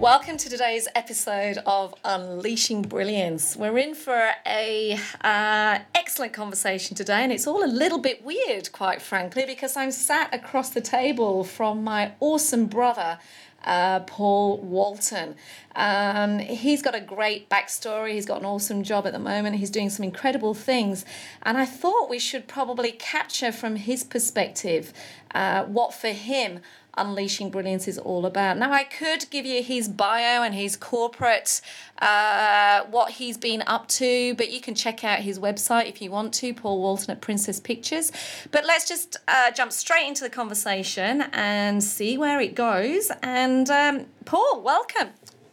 Welcome to today's episode of Unleashing Brilliance. We're in for a uh, excellent conversation today, and it's all a little bit weird, quite frankly, because I'm sat across the table from my awesome brother. Uh, Paul Walton. Um, he's got a great backstory. He's got an awesome job at the moment. He's doing some incredible things. And I thought we should probably capture from his perspective uh, what for him Unleashing Brilliance is all about. Now, I could give you his bio and his corporate, uh, what he's been up to, but you can check out his website if you want to, Paul Walton at Princess Pictures. But let's just uh, jump straight into the conversation and see where it goes. And um, Paul, welcome.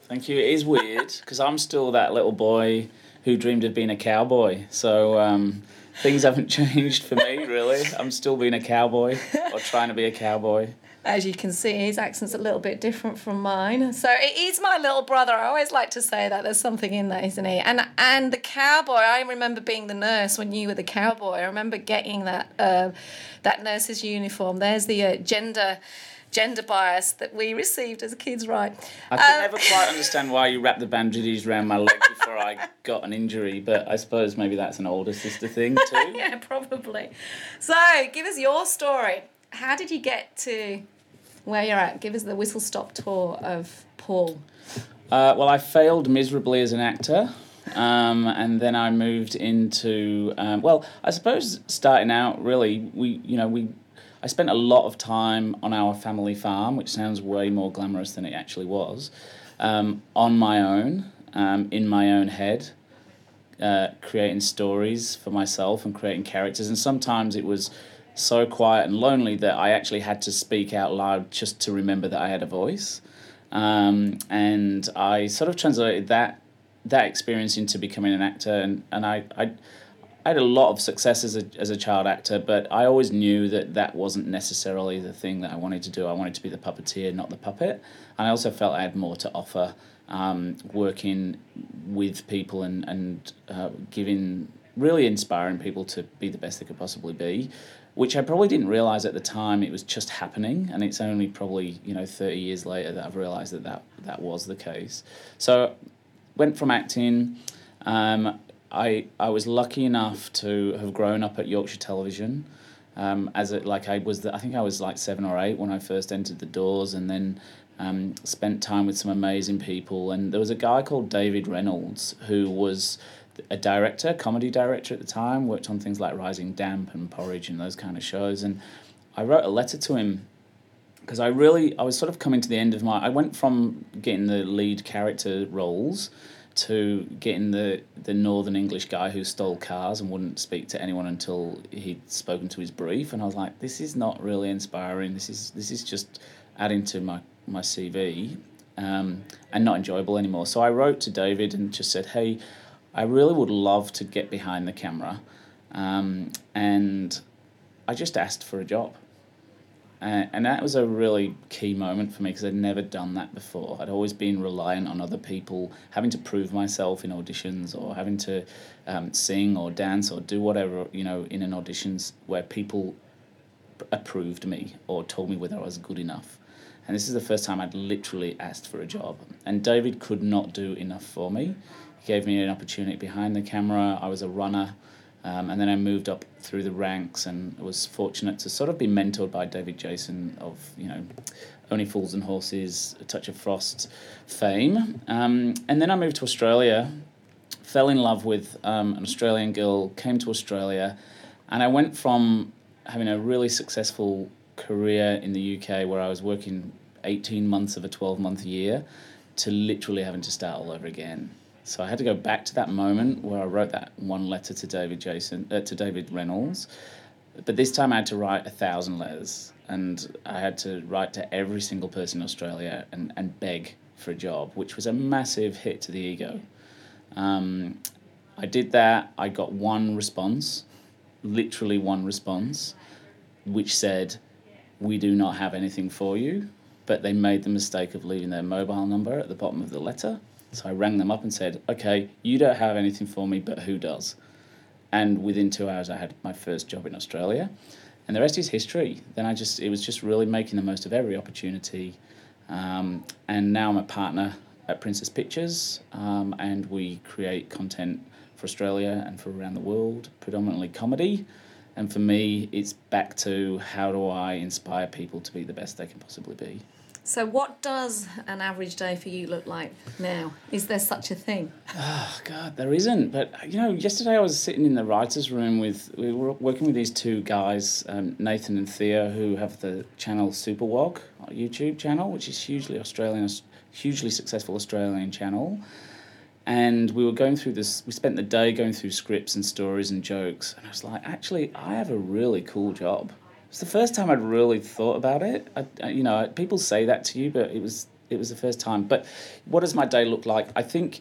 Thank you. It is weird because I'm still that little boy who dreamed of being a cowboy. So, um, things haven't changed for me really. I'm still being a cowboy or trying to be a cowboy as you can see, his accent's a little bit different from mine. So he's my little brother. I always like to say that there's something in that, isn't he? And and the cowboy. I remember being the nurse when you were the cowboy. I remember getting that uh, that nurse's uniform. There's the uh, gender gender bias that we received as kids, right? I could um, never quite understand why you wrapped the bandages around my leg before I got an injury, but I suppose maybe that's an older sister thing too. yeah, probably. So, give us your story. How did you get to where you're at. Give us the whistle stop tour of Paul. Uh, well, I failed miserably as an actor. Um, and then I moved into um, well, I suppose starting out really, we you know we I spent a lot of time on our family farm, which sounds way more glamorous than it actually was, um, on my own, um, in my own head, uh, creating stories for myself and creating characters, and sometimes it was so quiet and lonely that I actually had to speak out loud just to remember that I had a voice. Um, and I sort of translated that that experience into becoming an actor, and, and I, I, I had a lot of success as a, as a child actor, but I always knew that that wasn't necessarily the thing that I wanted to do. I wanted to be the puppeteer, not the puppet. And I also felt I had more to offer um, working with people and, and uh, giving, really inspiring people to be the best they could possibly be which I probably didn't realize at the time it was just happening, and it's only probably you know thirty years later that I've realized that that, that was the case. So, went from acting. Um, I I was lucky enough to have grown up at Yorkshire Television. Um, as it like I was, the, I think I was like seven or eight when I first entered the doors, and then um, spent time with some amazing people. And there was a guy called David Reynolds who was a director, comedy director at the time, worked on things like Rising Damp and Porridge and those kind of shows. And I wrote a letter to him because I really, I was sort of coming to the end of my, I went from getting the lead character roles to getting the, the Northern English guy who stole cars and wouldn't speak to anyone until he'd spoken to his brief. And I was like, this is not really inspiring. This is, this is just adding to my, my CV. Um, and not enjoyable anymore. So I wrote to David and just said, "Hey, I really would love to get behind the camera. Um, and I just asked for a job. Uh, and that was a really key moment for me because I'd never done that before. I'd always been reliant on other people, having to prove myself in auditions or having to um, sing or dance or do whatever, you know, in an auditions where people approved me or told me whether I was good enough. And this is the first time I'd literally asked for a job. And David could not do enough for me He gave me an opportunity behind the camera. I was a runner. Um, and then I moved up through the ranks and was fortunate to sort of be mentored by David Jason of, you know, Only Fools and Horses, A Touch of Frost fame. Um, and then I moved to Australia, fell in love with um, an Australian girl, came to Australia, and I went from having a really successful career in the UK where I was working 18 months of a 12 month year to literally having to start all over again. So I had to go back to that moment where I wrote that one letter to David Jason uh, to David Reynolds, but this time I had to write a thousand letters, and I had to write to every single person in Australia and, and beg for a job, which was a massive hit to the ego. Um, I did that. I got one response, literally one response, which said, "We do not have anything for you," but they made the mistake of leaving their mobile number at the bottom of the letter. So I rang them up and said, "Okay, you don't have anything for me, but who does?" And within two hours, I had my first job in Australia, and the rest is history. Then I just it was just really making the most of every opportunity, um, and now I'm a partner at Princess Pictures, um, and we create content for Australia and for around the world, predominantly comedy. And for me, it's back to how do I inspire people to be the best they can possibly be. So, what does an average day for you look like now? Is there such a thing? Oh God, there isn't. But uh, you know, yesterday I was sitting in the writers' room with we were working with these two guys, um, Nathan and Theo, who have the channel Superwog, uh, YouTube channel, which is hugely Australian, hugely successful Australian channel. And we were going through this. We spent the day going through scripts and stories and jokes. And I was like, actually, I have a really cool job. It's the first time I'd really thought about it. I, I, you know, people say that to you, but it was it was the first time. But what does my day look like? I think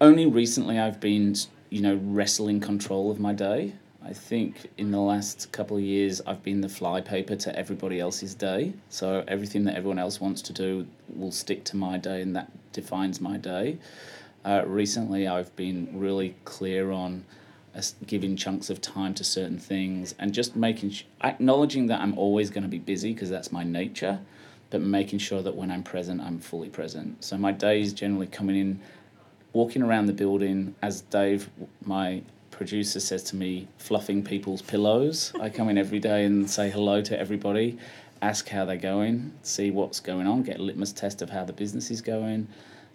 only recently I've been, you know, wrestling control of my day. I think in the last couple of years I've been the flypaper to everybody else's day. So everything that everyone else wants to do will stick to my day, and that defines my day. Uh, recently, I've been really clear on giving chunks of time to certain things and just making acknowledging that I'm always going to be busy because that's my nature, but making sure that when I'm present, I'm fully present. So my days generally coming in, walking around the building as Dave, my producer, says to me, fluffing people's pillows. I come in every day and say hello to everybody, ask how they're going, see what's going on, get a litmus test of how the business is going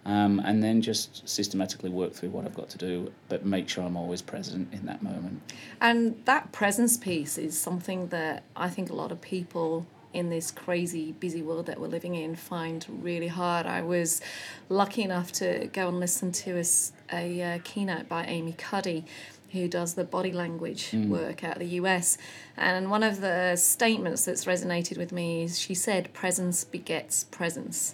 um, and then just systematically work through what I've got to do, but make sure I'm always present in that moment. And that presence piece is something that I think a lot of people in this crazy busy world that we're living in find really hard. I was lucky enough to go and listen to a, a uh, keynote by Amy Cuddy who does the body language mm. work out of the US. And one of the statements that's resonated with me is she said, presence begets presence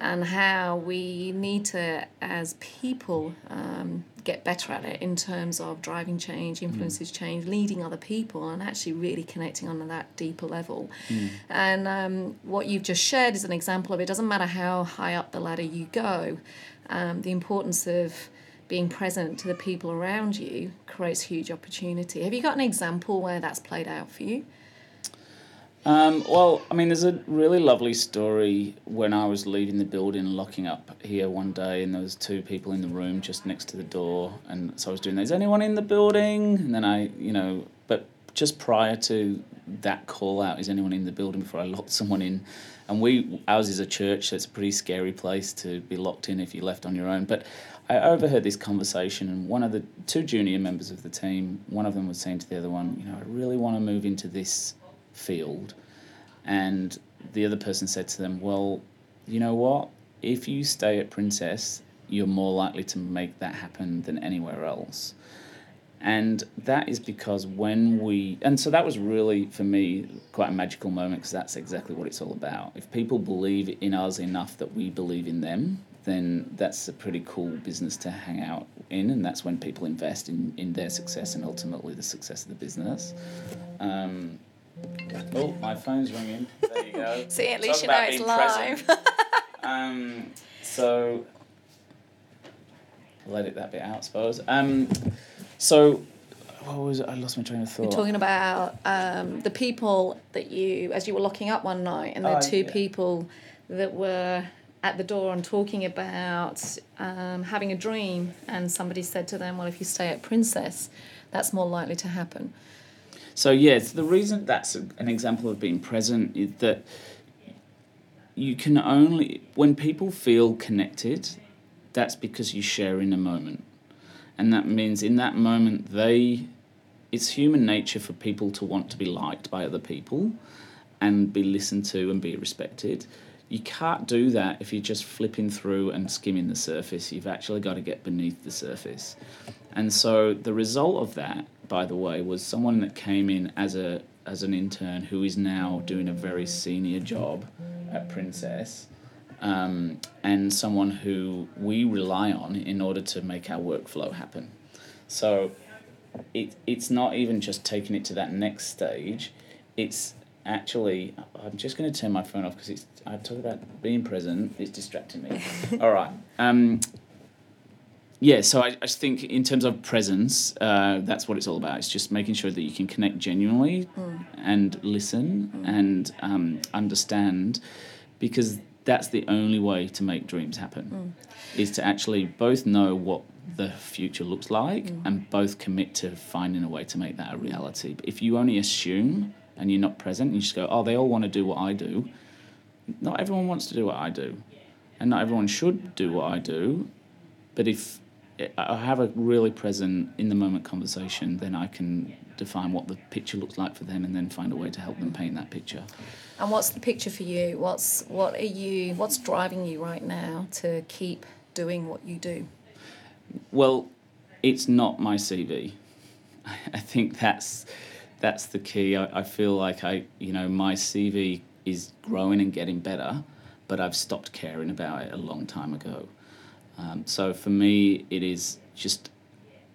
and how we need to, as people, um, get better at it in terms of driving change, influences mm. change, leading other people, and actually really connecting on that deeper level. Mm. And um, what you've just shared is an example of it. Doesn't matter how high up the ladder you go, um, the importance of being present to the people around you creates huge opportunity. Have you got an example where that's played out for you? Um, well, I mean, there's a really lovely story when I was leaving the building, locking up here one day, and there was two people in the room just next to the door, and so I was doing, "Is anyone in the building?" And then I, you know, but just prior to that call out, "Is anyone in the building?" Before I locked someone in, and we, ours is a church, so it's a pretty scary place to be locked in if you're left on your own. But I overheard this conversation, and one of the two junior members of the team, one of them was saying to the other one, "You know, I really want to move into this." Field. And the other person said to them, Well, you know what? If you stay at Princess, you're more likely to make that happen than anywhere else. And that is because when we, and so that was really for me quite a magical moment because that's exactly what it's all about. If people believe in us enough that we believe in them, then that's a pretty cool business to hang out in, and that's when people invest in, in their success and ultimately the success of the business. Um, Oh, my phone's ringing. There you go. See, at least Talk you know it's live. um, so, let it that bit out, I suppose. Um, so, what was it? I lost my train of thought. You're talking about um, the people that you, as you were locking up one night, and the oh, two yeah. people that were at the door and talking about um, having a dream, and somebody said to them, "Well, if you stay at Princess, that's more likely to happen." So yes, the reason that's an example of being present is that you can only when people feel connected, that's because you share in a moment, and that means in that moment they, it's human nature for people to want to be liked by other people, and be listened to and be respected. You can't do that if you're just flipping through and skimming the surface. You've actually got to get beneath the surface. And so the result of that by the way, was someone that came in as a as an intern who is now doing a very senior job at Princess, um, and someone who we rely on in order to make our workflow happen. So it it's not even just taking it to that next stage. It's actually I'm just going to turn my phone off because it's I talk about being present. It's distracting me. All right. Um, yeah, so I, I think in terms of presence, uh, that's what it's all about. It's just making sure that you can connect genuinely Mm. and listen and um, understand, because that's the only way to make dreams happen. Is to actually both know what the future looks like and both commit to finding a way to make that a reality. But if you only assume and you're not present, and you just go, oh, they all want to do what I do. Not everyone wants to do what I do, and not everyone should do what I do. But if I have a really present in the moment conversation, then I can define what the picture looks like for them, and then find a way to help them paint that picture. And what's the picture for you? What's what are you? What's driving you right now to keep doing what you do? Well, it's not my CV. I think that's that's the key. I, I feel like I, you know, my CV is growing and getting better, but I've stopped caring about it a long time ago. Um, so for me, it is just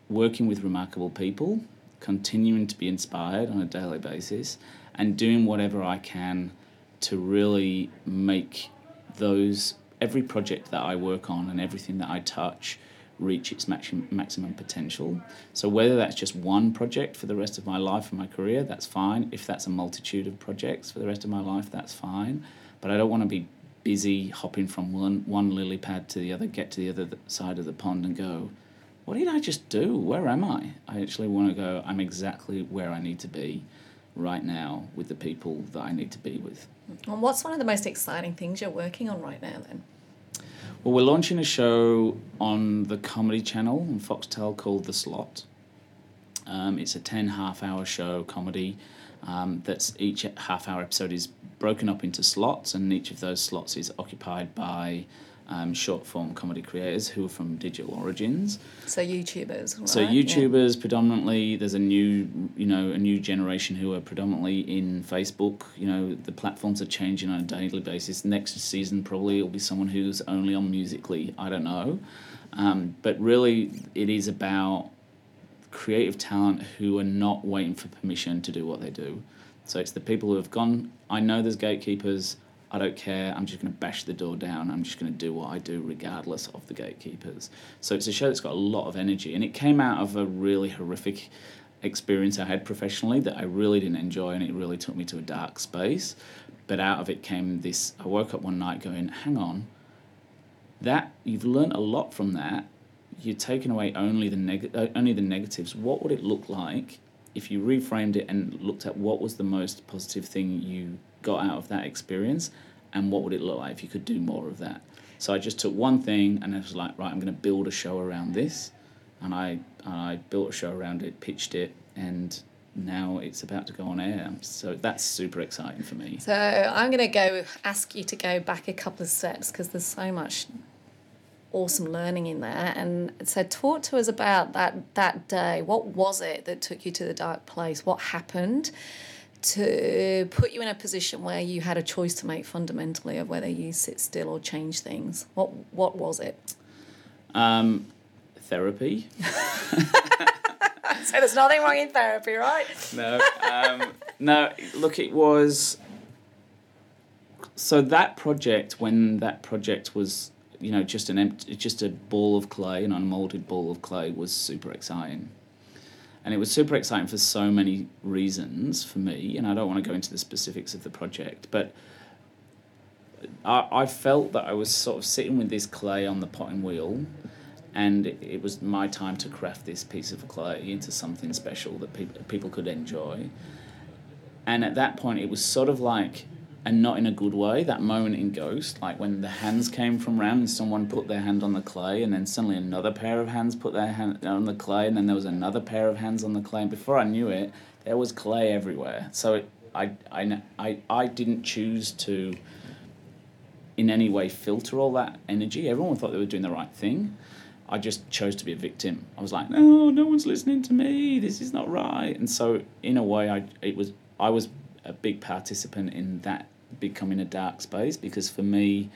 working with remarkable people, continuing to be inspired on a daily basis, and doing whatever I can to really make those every project that I work on and everything that I touch reach its maximum maximum potential. So whether that's just one project for the rest of my life and my career, that's fine. If that's a multitude of projects for the rest of my life, that's fine. But I don't want to be busy hopping from one one lily pad to the other, get to the other side of the pond and go, what did I just do? Where am I? I actually want to go, I'm exactly where I need to be right now with the people that I need to be with. And what's one of the most exciting things you're working on right now then? Well, we're launching a show on the Comedy Channel on Foxtel called The Slot. Um, it's a 10 half hour show comedy um, that's each half hour episode is broken up into slots, and each of those slots is occupied by um, short form comedy creators who are from digital origins. So YouTubers. Right? So Yeah. YouTubers predominantly. There's a new, you know, a new generation who are predominantly in Facebook. You know, the platforms are changing on a daily basis. Next season probably it'll be someone who's only on Musical.ly. I don't know, um, but really it is about creative talent who are not waiting for permission to do what they do. So it's the people who have gone. I know there's gatekeepers. I don't care. I'm just going to bash the door down. I'm just going to do what I do regardless of the gatekeepers. So it's a show that's got a lot of energy, and it came out of a really horrific experience I had professionally that I really didn't enjoy, and it really took me to a dark space. But out of it came this. I woke up one night going, "Hang on, that you've learned a lot from that. You're taking away only the neg- uh, only the negatives. What would it look like if you reframed it and looked at what was the most positive thing you got out of that experience, and what would it look like if you could do more of that? So I just took one thing and I was like, right, I'm going to build a show around this, and I and I built a show around it, pitched it, and now it's about to go on air. So that's super exciting for me. So I'm going to go ask you to go back a couple of steps because there's so much awesome learning in there. And so talk to us about that that day. What was it that took you to the dark place? What happened to put you in a position where you had a choice to make fundamentally of whether you sit still or change things? What what was it? Um, therapy. So there's nothing wrong in therapy, right? no, um, no. Look, it was. So that project, when that project was, you know, just an empty, just a ball of clay, an unmolded ball of clay, was super exciting. And it was super exciting for so many reasons for me, and I don't want to go into the specifics of the project, but I, I felt that I was sort of sitting with this clay on the potting wheel, and it, was my time to craft this piece of clay into something special that people people could enjoy. And at that point, it was sort of like, and not in a good way, that moment in Ghost, like when the hands came from round and someone put their hand on the clay, and then suddenly another pair of hands put their hand on the clay, and then there was another pair of hands on the clay. And before I knew it, there was clay everywhere. So it, I, I, I, I didn't choose to in any way filter all that energy. Everyone thought they were doing the right thing. I just chose to be a victim. I was like, no, no one's listening to me. This is not right. And so, in a way, I it was I was a big participant in that becoming a dark space because for me,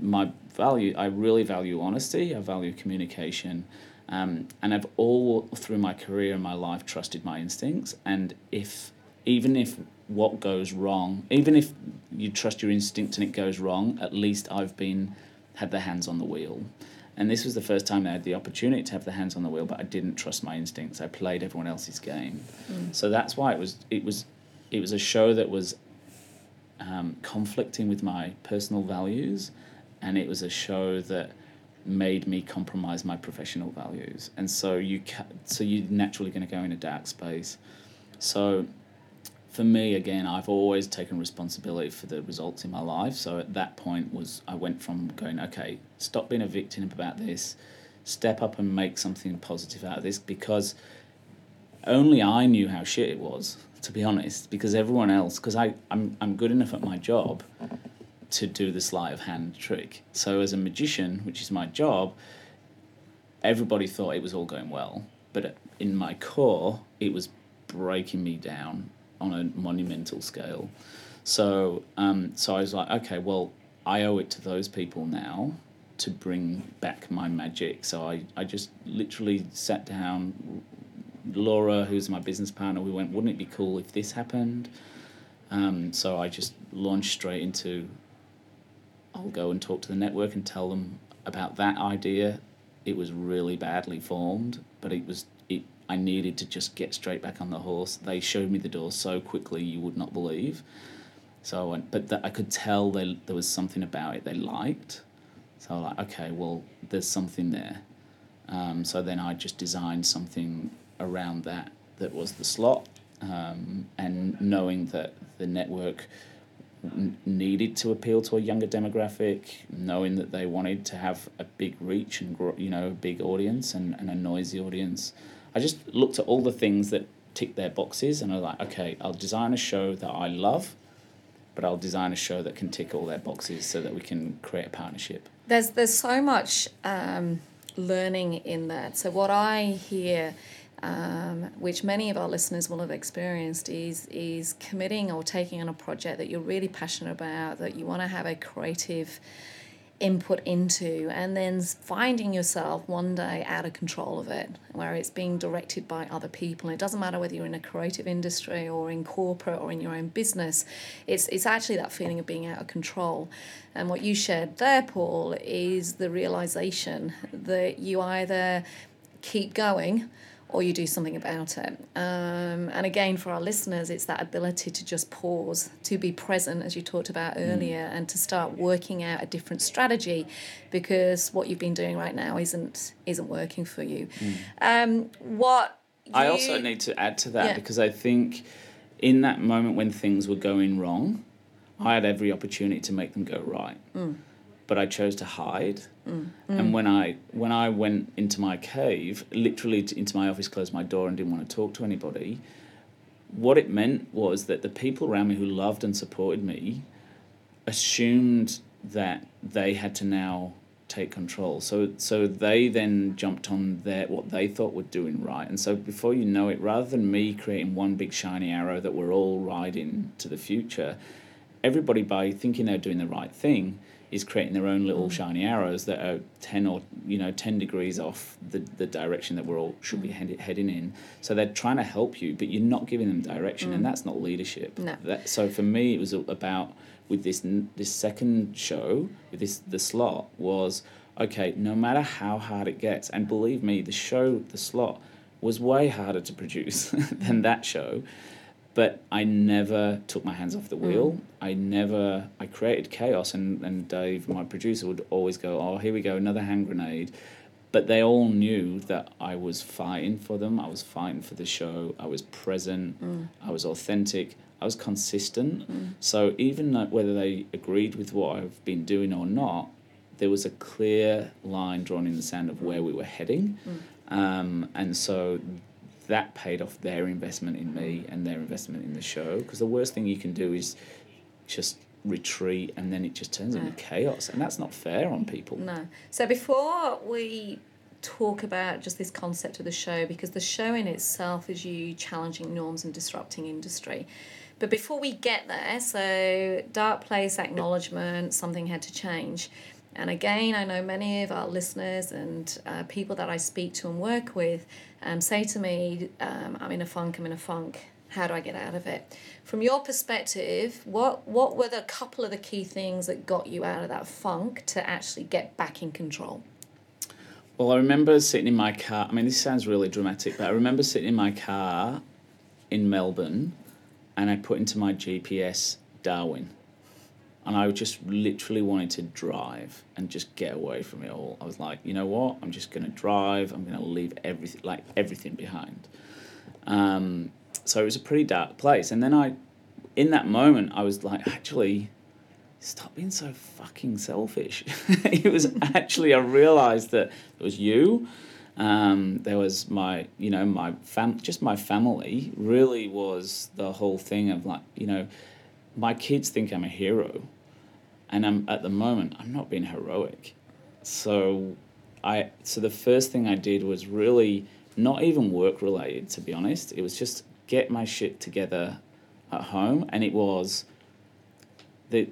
my value I really value honesty. I value communication, Um, and I've all through my career and my life trusted my instincts. And if even if what goes wrong, even if you trust your instinct and it goes wrong, at least I've been had the hands on the wheel. And this was the first time I had the opportunity to have the hands on the wheel, but I didn't trust my instincts. I played everyone else's game. Mm. So that's why it was it was it was a show that was um, conflicting with my personal values, and it was a show that made me compromise my professional values. And so you ca- so you're naturally going to go in a dark space. So for me again i've always taken responsibility for the results in my life so at that point was i went from going okay stop being a victim about this step up and make something positive out of this because only i knew how shit it was to be honest because everyone else because I'm, I'm good enough at my job to do the sleight of hand trick so as a magician which is my job everybody thought it was all going well but in my core it was breaking me down on a monumental scale. So, um, so I was like, okay, well, I owe it to those people now to bring back my magic. So I, I just literally sat down. Laura, who's my business partner, we went, wouldn't it be cool if this happened? Um, so I just launched straight into I'll go and talk to the network and tell them about that idea. It was really badly formed, but it was it. I needed to just get straight back on the horse. They showed me the door so quickly you would not believe. So I went, but the, I could tell they, there was something about it they liked. So like, okay, well, there's something there. Um, so then I just designed something around that that was the slot, um, and knowing that the network n- needed to appeal to a younger demographic, knowing that they wanted to have a big reach and you know a big audience and, and a noisy audience. I just looked at all the things that tick their boxes and I was like, okay, I'll design a show that I love, but I'll design a show that can tick all their boxes so that we can create a partnership. There's there's so much um, learning in that. So what I hear. Um, which many of our listeners will have experienced is is committing or taking on a project that you're really passionate about that you want to have a creative input into and then finding yourself one day out of control of it where it's being directed by other people. It doesn't matter whether you're in a creative industry or in corporate or in your own business it's it's actually that feeling of being out of control. And what you shared there paul is the realization that you either keep going or you do something about it. Um, and again, for our listeners, it's that ability to just pause, to be present, as you talked about mm. earlier, mm. and to start working out a different strategy, because what you've been doing right now isn't isn't working for you. Mm. Um, what you, I also need to add to that yeah. because I think in that moment when things were going wrong, I had every opportunity to make them go right. Mm but I chose to hide. Mm. Mm. And when I when I went into my cave, literally into my office, closed my door, and didn't want to talk to anybody, what it meant was that the people around me who loved and supported me assumed that they had to now take control. So so they then jumped on their what they thought were doing right. And so before you know it, rather than me creating one big shiny arrow that we're all riding to the future, everybody by thinking they're doing the right thing is creating their own little mm. shiny arrows that are 10 or you know 10 degrees off the, the direction that we're all should be mm. head, heading in so they're trying to help you but you're not giving them direction mm. and that's not leadership no. That, so for me it was about with this this second show with this the slot was okay no matter how hard it gets and believe me the show the slot was way harder to produce than that show but I never took my hands off the wheel. Mm. I never, I created chaos, and, and Dave, my producer, would always go, Oh, here we go, another hand grenade. But they all knew that I was fighting for them, I was fighting for the show, I was present, mm. I was authentic, I was consistent. Mm. So even whether they agreed with what I've been doing or not, there was a clear line drawn in the sand of where we were heading. Mm. Um, and so that paid off their investment in me and their investment in the show. Because the worst thing you can do is just retreat and then it just turns no. into chaos. And that's not fair on people. No. So before we talk about just this concept of the show, because the show in itself is you challenging norms and disrupting industry. But before we get there, so dark place acknowledgement, something had to change And again, I know many of our listeners and uh, people that I speak to and work with um, say to me, um, I'm in a funk, I'm in a funk. How do I get out of it? From your perspective, what, what were the couple of the key things that got you out of that funk to actually get back in control? Well, I remember sitting in my car. I mean, this sounds really dramatic, but I remember sitting in my car in Melbourne and I put into my GPS Darwin. And I just literally wanted to drive and just get away from it all. I was like, you know what? I'm just to drive. I'm to leave everything, like everything behind. Um, so it was a pretty dark place. And then I, in that moment, I was like, actually, stop being so fucking selfish. it was actually, I realized that it was you. Um, there was my, you know, my fam, just my family really was the whole thing of like, you know, my kids think I'm a hero, and I'm at the moment I'm not being heroic. So, I so the first thing I did was really not even work related, to be honest. It was just get my shit together at home, and it was the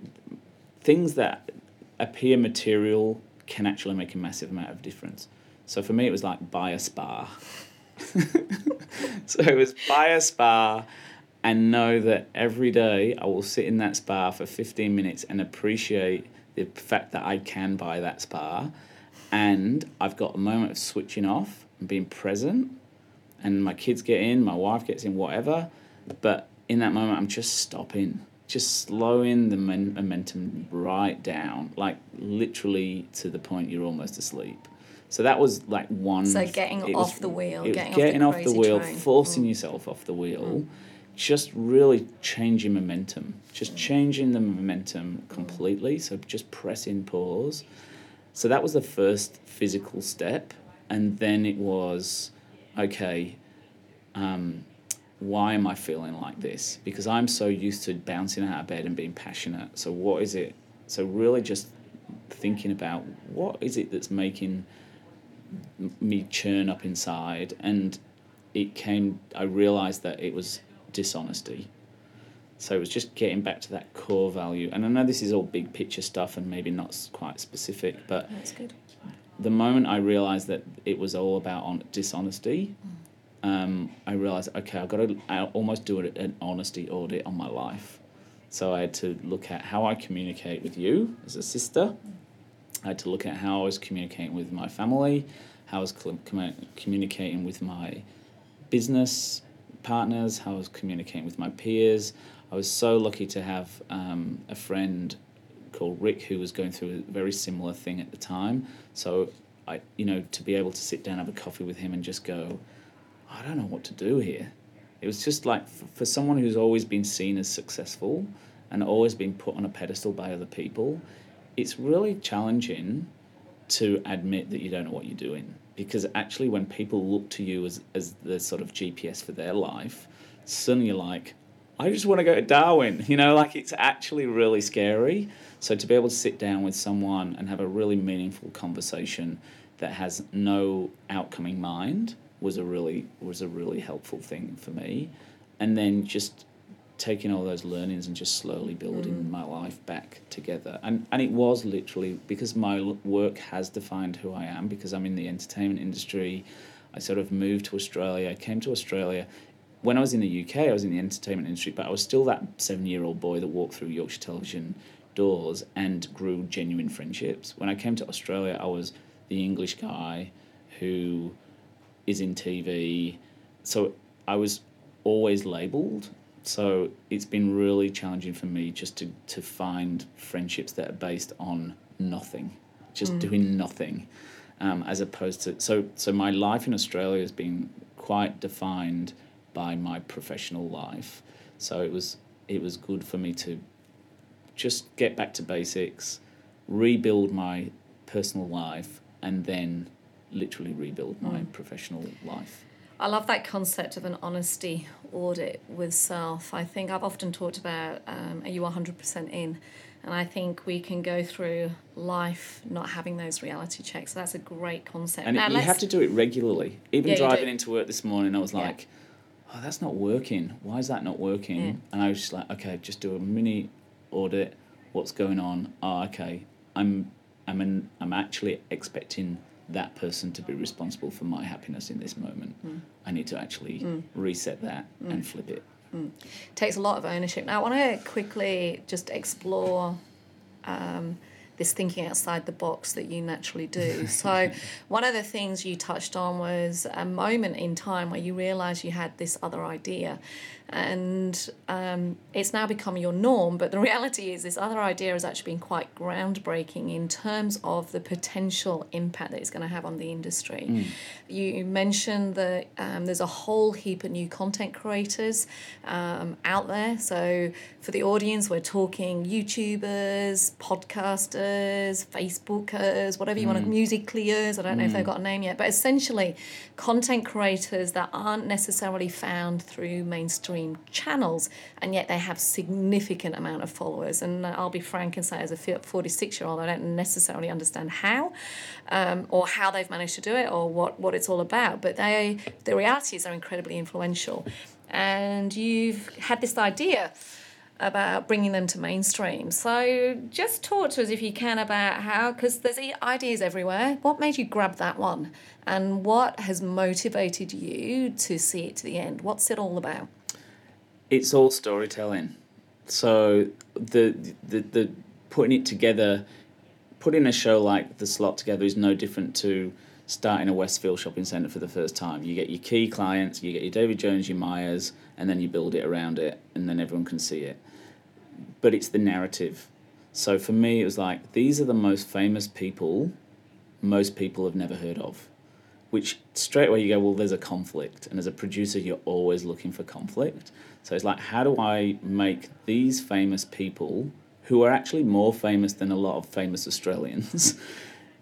things that appear material can actually make a massive amount of difference. So for me, it was like buy a spa. so it was buy a spa and know that every day I will sit in that spa for 15 minutes and appreciate the fact that I can buy that spa. And I've got a moment of switching off and being present. And my kids get in, my wife gets in, whatever. But in that moment, I'm just stopping just slowing the momentum right down, like literally to the point you're almost asleep. So that was like one. So getting off the wheel, getting, getting off the, off the wheel, train. forcing mm. yourself off the wheel, mm. Just really changing momentum, just changing the momentum completely. So just pressing pause. So that was the first physical step, and then it was, okay. Um, why am I feeling like this? Because I'm so used to bouncing out of bed and being passionate. So what is it? So really just thinking about what is it that's making me churn up inside and it came I realized that it was dishonesty. So it was just getting back to that core value. And I know this is all big picture stuff and maybe not quite specific, but That's good. the moment I realized that it was all about on dishonesty, mm um, I realized, okay, I've got to I almost do an honesty audit on my life. So I had to look at how I communicate with you as a sister. I had to look at how I was communicating with my family, how I was communicating with my business partners, how I was communicating with my peers. I was so lucky to have um, a friend called Rick who was going through a very similar thing at the time. So I, you know, to be able to sit down, have a coffee with him, and just go, I don't know what to do here. It was just like for, for someone who's always been seen as successful and always been put on a pedestal by other people, it's really challenging to admit that you don't know what you're doing. Because actually, when people look to you as, as the sort of GPS for their life, suddenly you're like, I just want to go to Darwin. You know, like it's actually really scary. So to be able to sit down with someone and have a really meaningful conversation that has no outcome in mind was a really was a really helpful thing for me, and then just taking all those learnings and just slowly building mm. my life back together. And and it was literally because my work has defined who I am because I'm in the entertainment industry. I sort of moved to Australia. I came to Australia. When I was in the UK, I was in the entertainment industry, but I was still that seven year old boy that walked through Yorkshire television doors and grew genuine friendships. When I came to Australia, I was the English guy who is in TV. So I was always labelled. So it's been really challenging for me just to, to find friendships that are based on nothing, just mm. doing nothing, um, as opposed to so so my life in Australia has been quite defined by my professional life. So it was it was good for me to just get back to basics, rebuild my personal life, and then literally rebuild my mm. professional life. I love that concept of an honesty audit with self. I think I've often talked about um, are you 100% in? And I think we can go through life not having those reality checks. So that's a great concept. And now, you have to do it regularly. Even yeah, driving into work this morning, I was like, yeah. oh, that's not working. Why is that not working? Yeah. And I was just like, okay, just do a mini audit. What's going on? Oh, okay. I'm I'm in, I'm actually expecting that person to be responsible for my happiness in this moment. Mm. I need to actually mm. reset that and mm. flip it. takes a lot of ownership. Now, I want to quickly just explore this thinking outside the box that you naturally do. So, one of the things you touched on was a moment in time where you realised you had this other idea, and um, it's now become your norm. But the reality is, this other idea has actually been quite groundbreaking in terms of the potential impact that it's going to have on the industry. You mentioned that um, there's a whole heap of new content creators um, out there. So, for the audience, we're talking YouTubers, podcasters, Facebookers, whatever you want to, mm. musicaliers. I don't know if they've mm. got a name yet, but essentially, content creators that aren't necessarily found through mainstream channels, and yet they have significant amount of followers. And uh, I'll be frank and say, as a 46 year old, I don't necessarily understand how, um, or how they've managed to do it, or what what it's all about. But they, the reality is, they're incredibly influential. And you've had this idea about bringing them to mainstream. So just talk to us, if you can, about how, because there's ideas everywhere. What made you grab that one? And what has motivated you to see it to the end? What's it all about? It's all storytelling. So the the the putting it together, putting a show like the slot together is no different to starting a Westfield shopping centre for the first time. You get your key clients, you get your David Jones, your Myers, and then you build it around it, and then everyone can see it. But it's the narrative. So for me, it was like these are the most famous people most people have never heard of which straight away you go, well, there's a conflict. And as a producer, you're always looking for conflict. So it's like, how do I make these famous people, who are actually more famous than a lot of famous Australians,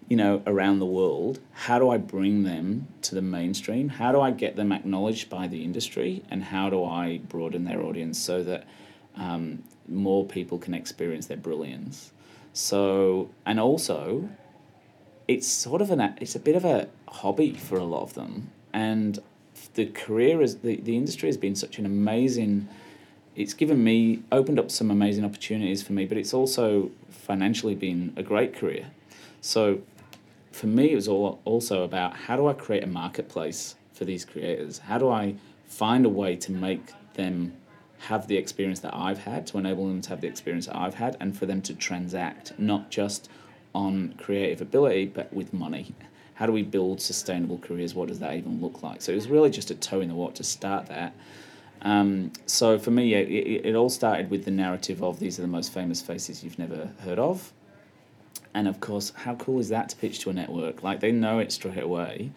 you know, around the world, how do I bring them to the mainstream? How do I get them acknowledged by the industry? And how do I broaden their audience so that um, more people can experience their brilliance? So, and also, it's sort of an it's a bit of a hobby for a lot of them. And the career is the, the industry has been such an amazing it's given me opened up some amazing opportunities for me but it's also financially been a great career. So for me it was all also about how do i create a marketplace for these creators? How do i find a way to make them have the experience that i've had to enable them to have the experience that i've had and for them to transact not just on creative ability but with money. How do we build sustainable careers? What does that even look like? So it was really just a toe in the water to start that. Um, so for me it, it all started with the narrative of these are the most famous faces you've never heard of. And of course how cool is that to pitch to a network? Like they know it straight away.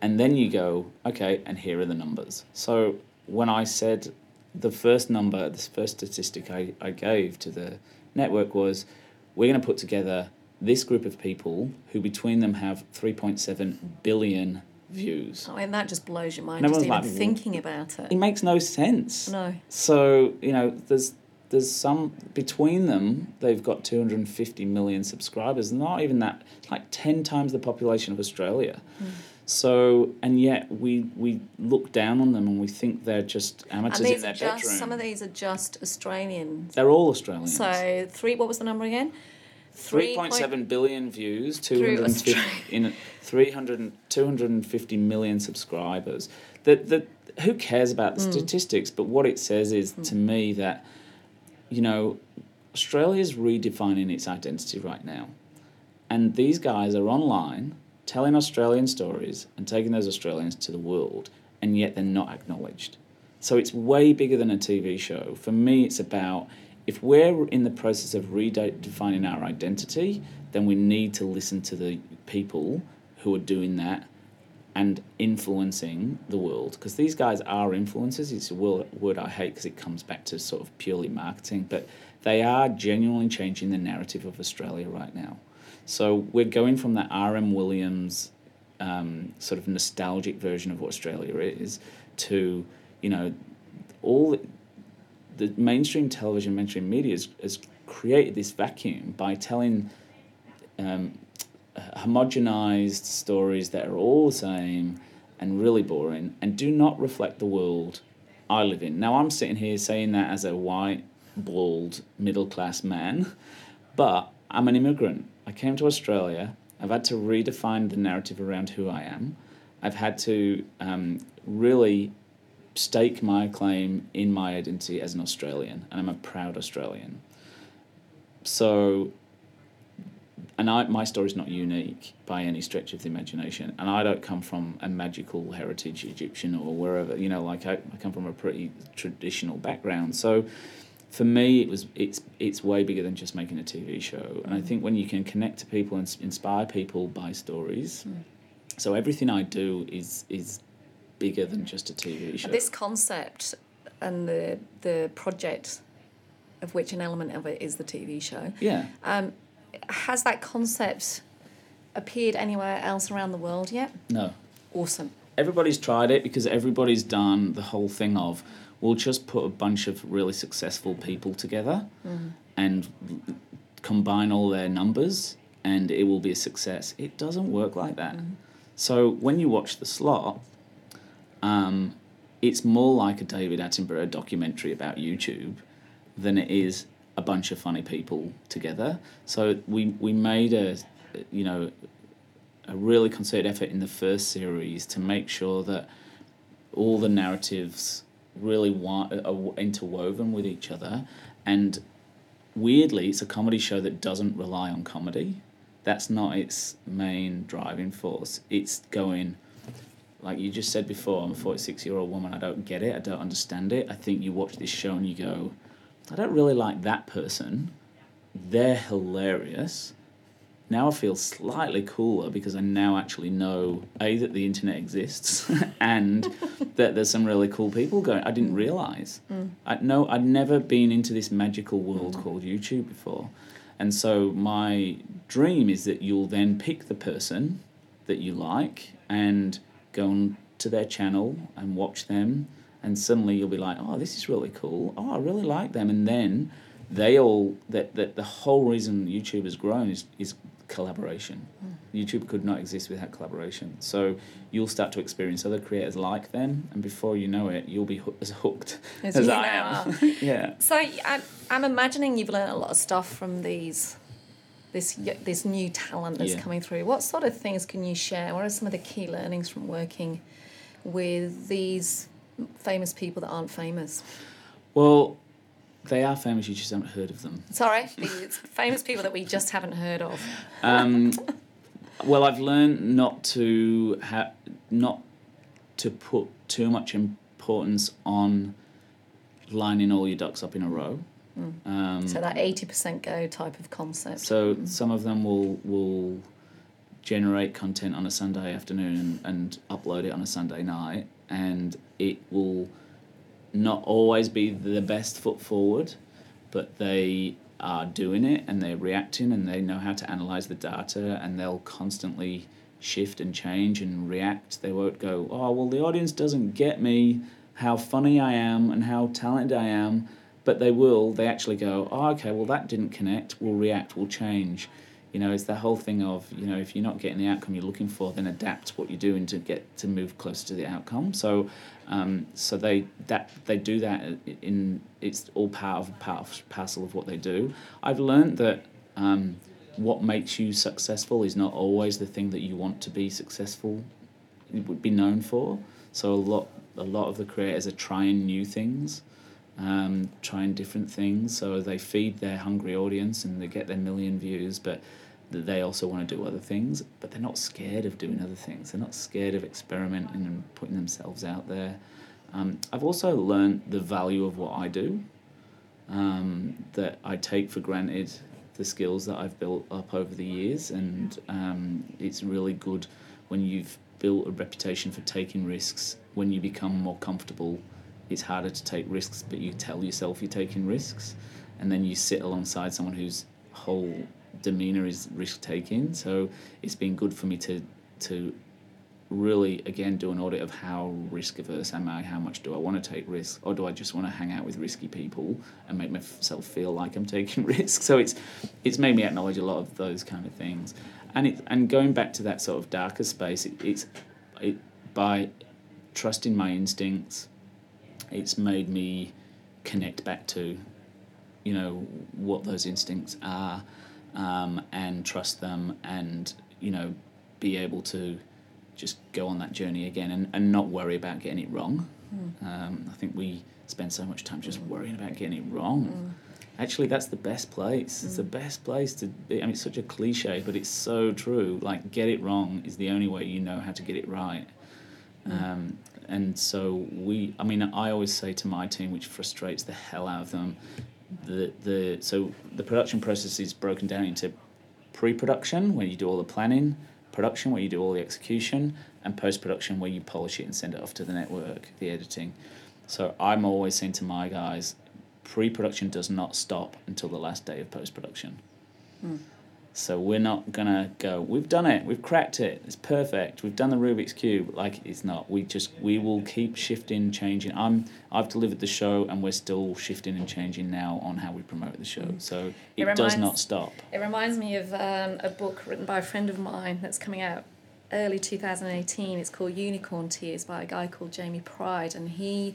And then you go okay and here are the numbers. So when i said the first number the first statistic i, I gave to the network was we're going to put together this group of people who between them have 3.7 billion views. Oh, and that just blows your mind And just even like, thinking about It it. makes no sense. No. So, you know, there's there's some between them they've got 250 million subscribers not even that like 10 times the population of australia Hmm. So and yet we we look down on them and we think they're just amateurs And in their are just bedroom some of these are just Australians. they're all australians So three. What was the number again? Three point seven billion views, 250 in 300, 250 million subscribers. The, the, who cares about the Hmm. statistics? But what it says is to me that, you know, Australia's redefining its identity right now. And these guys are online telling Australian stories and taking those Australians to the world, and yet they're not acknowledged. So it's way bigger than a TV show. For me, it's about if we're in the process of redefining our identity, then we need to listen to the people who are doing that and influencing the world. Because these guys are influencers. It's a word, I hate because it comes back to sort of purely marketing, but they are genuinely changing the narrative of Australia right now. So we're going from that R.M. Williams um, sort of nostalgic version of what Australia is to, you know, all the mainstream television, mainstream media has, has created this vacuum by telling um, homogenized stories that are all the same and really boring and do not reflect the world I live in. Now, I'm sitting here saying that as a white, bald, middle class man, but I'm an immigrant. I came to Australia. I've had to redefine the narrative around who I am. I've had to um, really stake my claim in my identity as an Australian, and I'm a proud Australian. So, and I, my story's not unique by any stretch of the imagination, and I don't come from a magical heritage Egyptian or wherever, you know, like I, I come from a pretty traditional background. So, for me, it was it's it's way bigger than just making a TV show, and I think when you can connect to people and inspire people by stories, mm. so everything I do is is bigger than just a TV show. This concept and the the project, of which an element of it is the TV show. Yeah. Um, has that concept appeared anywhere else around the world yet? No. Awesome. Everybody's tried it because everybody's done the whole thing of we'll just put a bunch of really successful people together mm. and combine all their numbers and it will be a success. It doesn't work like that. Mm. So when you watch the slot, um, it's more like a David Attenborough documentary about YouTube than it is a bunch of funny people together. So we we made a you know a really concerted effort in the first series to make sure that all the narratives really want, are uh, uh, interwoven with each other and weirdly it's a comedy show that doesn't rely on comedy that's not its main driving force it's going like you just said before, I'm a 46 year old woman. I don't get it. I don't understand it. I think you watch this show and you go, I don't really like that person. They're hilarious. Now I feel slightly cooler because I now actually know A, that the internet exists and that there's some really cool people going. I didn't realize. Mm. I know I'd never been into this magical world mm. called YouTube before. And so my dream is that you'll then pick the person that you like and go on to their channel and watch them, and suddenly you'll be like, oh, this is really cool. Oh, I really like them. And then they all, that, that the whole reason YouTube has grown is, is collaboration. Mm. YouTube could not exist without collaboration. So you'll start to experience other creators like them, and before you know it, you'll be ho- as hooked as, as I am. yeah. So I'm, I'm imagining you've learned a lot of stuff from these this this new talent that's yeah. coming through. What sort of things can you share? What are some of the key learnings from working with these famous people that aren't famous? Well, they are famous. You just haven't heard of them. Sorry, it's famous people that we just haven't heard of. Um, well, I've learned not to have not to put too much importance on lining all your ducks up in a row. Mm. Um, so that eighty percent go type of concept. So mm. some of them will will generate content on a Sunday afternoon and, and upload it on a Sunday night, and it will not always be the best foot forward, but they are doing it and they're reacting and they know how to analyze the data and they'll constantly shift and change and react. They won't go, oh, well, the audience doesn't get me how funny I am and how talented I am but they will they actually go oh okay well that didn't connect we'll react we'll change you know it's the whole thing of you know if you're not getting the outcome you're looking for then adapt what you're doing to get to move closer to the outcome. So um, so they that they do that in it's all part of part of, parcel of what they do. I've learned that um, what makes you successful is not always the thing that you want to be successful would be known for. So a lot a lot of the creators are trying new things um, trying different things. So they feed their hungry audience and they get their million views, but they also want to do other things. But they're not scared of doing other things. They're not scared of experimenting and putting themselves out there. Um, I've also learned the value of what I do. Um, that I take for granted the skills that I've built up over the years, and um, it's really good when you've built a reputation for taking risks. When you become more comfortable it's harder to take risks, but you tell yourself you're taking risks, and then you sit alongside someone whose whole demeanor is risk taking. So it's been good for me to to really again do an audit of how risk averse am I, how much do I want to take risks, or do I just want to hang out with risky people and make myself feel like I'm taking risks. So it's it's made me acknowledge a lot of those kind of things, and it and going back to that sort of darker space, it, it's it by trusting my instincts it's made me connect back to, you know, what those instincts are. Um, and trust them and you know be able to just go on that journey again and, and not worry about getting it wrong. Mm. Um, I think we spend so much time just worrying about getting it wrong. Actually, that's the best place. It's the best place to be. I mean, it's such a cliche, but it's so true. Like, get it wrong is the only way you know how to get it right. Um, and so we, I mean, I always say to my team, which frustrates the hell out of them, the the so the production process is broken down into pre-production where you do all the planning, production where you do all the execution, and post-production where you polish it and send it off to the network, the editing. So I'm always saying to my guys, pre-production does not stop until the last day of post-production. Hmm. So we're not gonna go. We've done it. We've cracked it. It's perfect. We've done the Rubik's cube. Like it's not. We just we will keep shifting, changing. I'm I've delivered the show, and we're still shifting and changing now on how we promote the show. So it, It does not stop. It reminds me of um, a book written by a friend of mine that's coming out early 2018. It's called Unicorn Tears by a guy called Jamie Pride, and he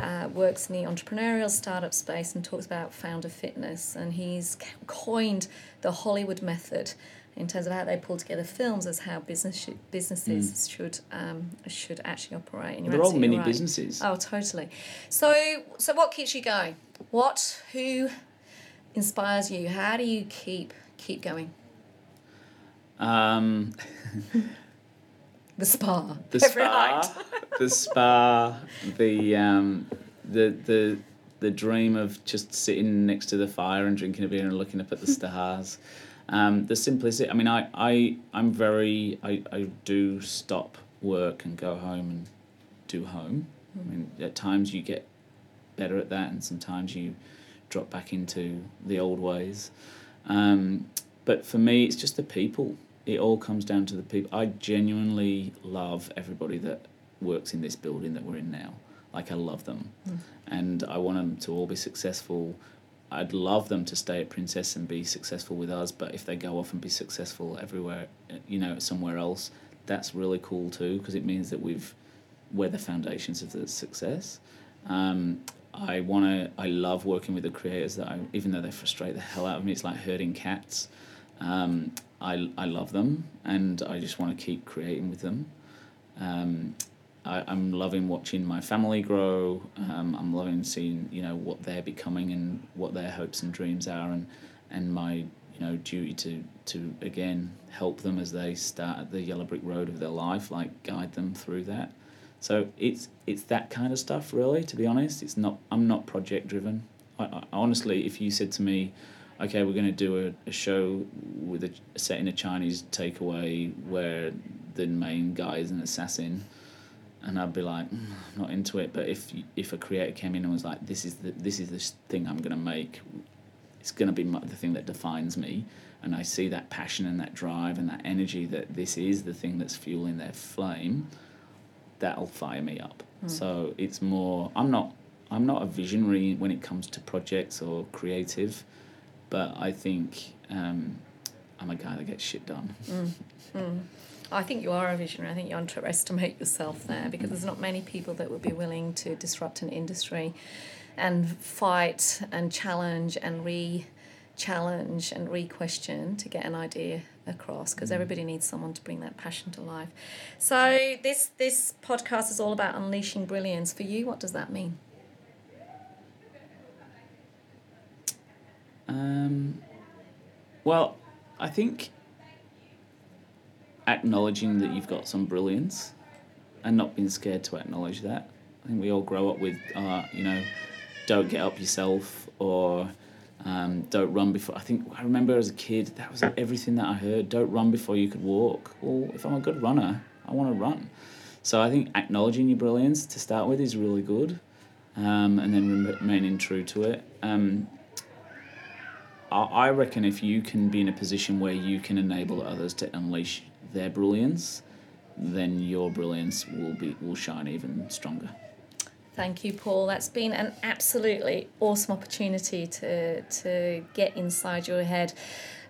uh, works in the entrepreneurial startup space and talks about founder fitness. And he's coined the Hollywood method in terms of how they pull together films as how business sh- businesses should um, should actually operate. And Mm. They're all mini right. businesses. Oh, totally. So, so what keeps you going? What, who inspires you? How do you keep keep going? Um, The spa. the spa, the spa, the um, the the the dream of just sitting next to the fire and drinking a beer and looking up at the stars. Um, the simplicity. I mean, I I I'm very I I do stop work and go home and do home. I mean, at times you get better at that, and sometimes you drop back into the old ways. Um, but for me, it's just the people. It all comes down to the people. I genuinely love everybody that works in this building that we're in now. Like I love them, and I want them to all be successful. I'd love them to stay at Princess and be successful with us, but if they go off and be successful everywhere, uh, you know, somewhere else, that's really cool too because it means that we've we're the foundations of the success. Um, I want to. I love working with the creators that I, even though they frustrate the hell out of me. It's like herding cats. Um, I I love them, and I just want to keep creating with them. Um, I, I'm loving watching my family grow. Um, I'm loving seeing you know what they're becoming and what their hopes and dreams are, and and my you know duty to to again help them as they start the yellow brick road of their life, like guide them through that. So it's it's that kind of stuff, really. To be honest, it's not. I'm not project driven. I, I, honestly, if you said to me, "Okay, we're going to do a, a show with a set in a Chinese takeaway where the main guy is an assassin," and I'd be like, mm, "I'm not into it." But if if a creator came in and was like, "This is the this is the thing I'm going to make," it's going to be my, the thing that defines me, and I see that passion and that drive and that energy that this is the thing that's fueling their flame that'll fire me up. So it's more. I'm not. I'm not a visionary when it comes to projects or creative, but I think um, I'm a guy that gets shit done. Mm, mm. I think you are a visionary. I think you underestimate yourself there because there's not many people that would be willing to disrupt an industry and fight and challenge and re challenge and re question to get an idea across because mm. everybody needs someone to bring that passion to life. So this this podcast is all about unleashing brilliance. For you, what does that mean? Um, well, I think acknowledging that you've got some brilliance and not being scared to acknowledge that. I think we all grow up with, uh, you know, don't get up yourself or um, don't run before. I think I remember as a kid that was everything that I heard. Don't run before you could walk. Well, if I'm a good runner, I want to run. So I think acknowledging your brilliance to start with is really good, um, and then remaining true to it. Um, I reckon if you can be in a position where you can enable others to unleash their brilliance, then your brilliance will be will shine even stronger. Thank you, Paul. That's been an absolutely awesome opportunity to to get inside your head.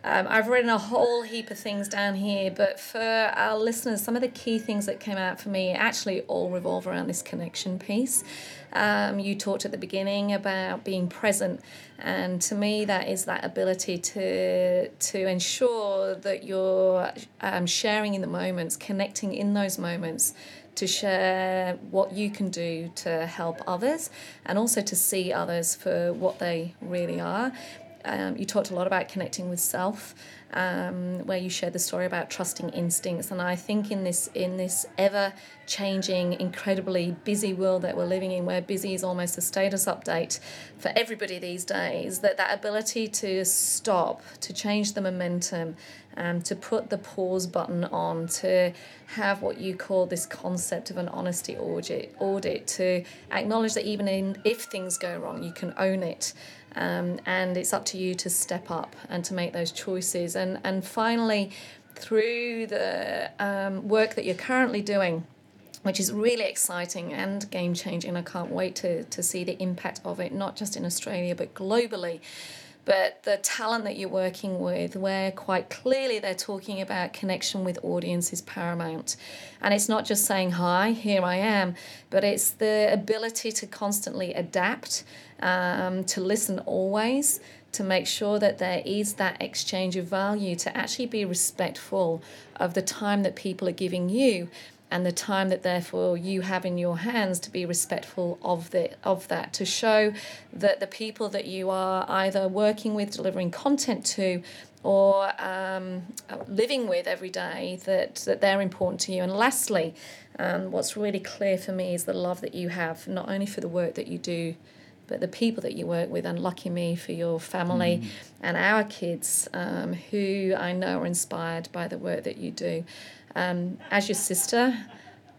Um, I've written a whole heap of things down here, but for our listeners, some of the key things that came out for me actually all revolve around this connection piece. Um, you talked at the beginning about being present, and to me, that is that ability to to ensure that you're um, sharing in the moments, connecting in those moments to share what you can do to help others and also to see others for what they really are. Um, you talked a lot about connecting with self, um, where you shared the story about trusting instincts, and I think in this in this ever changing, incredibly busy world that we're living in, where busy is almost a status update for everybody these days, that that ability to stop, to change the momentum, um, to put the pause button on, to have what you call this concept of an honesty audit, audit to acknowledge that even in, if things go wrong, you can own it. Um, and it's up to you to step up and to make those choices. And, and finally, through the um, work that you're currently doing, which is really exciting and game changing. I can't wait to, to see the impact of it, not just in Australia, but globally. But the talent that you're working with, where quite clearly they're talking about connection with audience, is paramount. And it's not just saying, Hi, here I am, but it's the ability to constantly adapt um, to listen always, to make sure that there is that exchange of value, to actually be respectful of the time that people are giving you and the time that therefore you have in your hands to be respectful of the of that to show that the people that you are either working with delivering content to or um, living with every day that, that they're important to you and lastly um, what's really clear for me is the love that you have not only for the work that you do but the people that you work with, and lucky me for your family mm. and our kids um, who I know are inspired by the work that you do. Um, as your sister,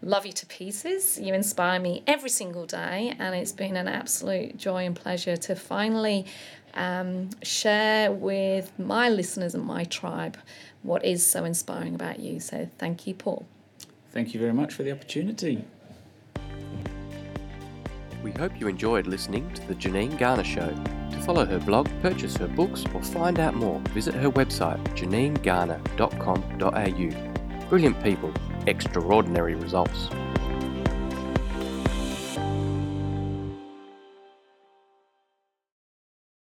love you to pieces. You inspire me every single day, and it's been an absolute joy and pleasure to finally um, share with my listeners and my tribe what is so inspiring about you. So, thank you, Paul. Thank you very much for the opportunity. We hope you enjoyed listening to The Janine Garner Show. To follow her blog, purchase her books, or find out more, visit her website janinegarner.com.au. Brilliant people, extraordinary results.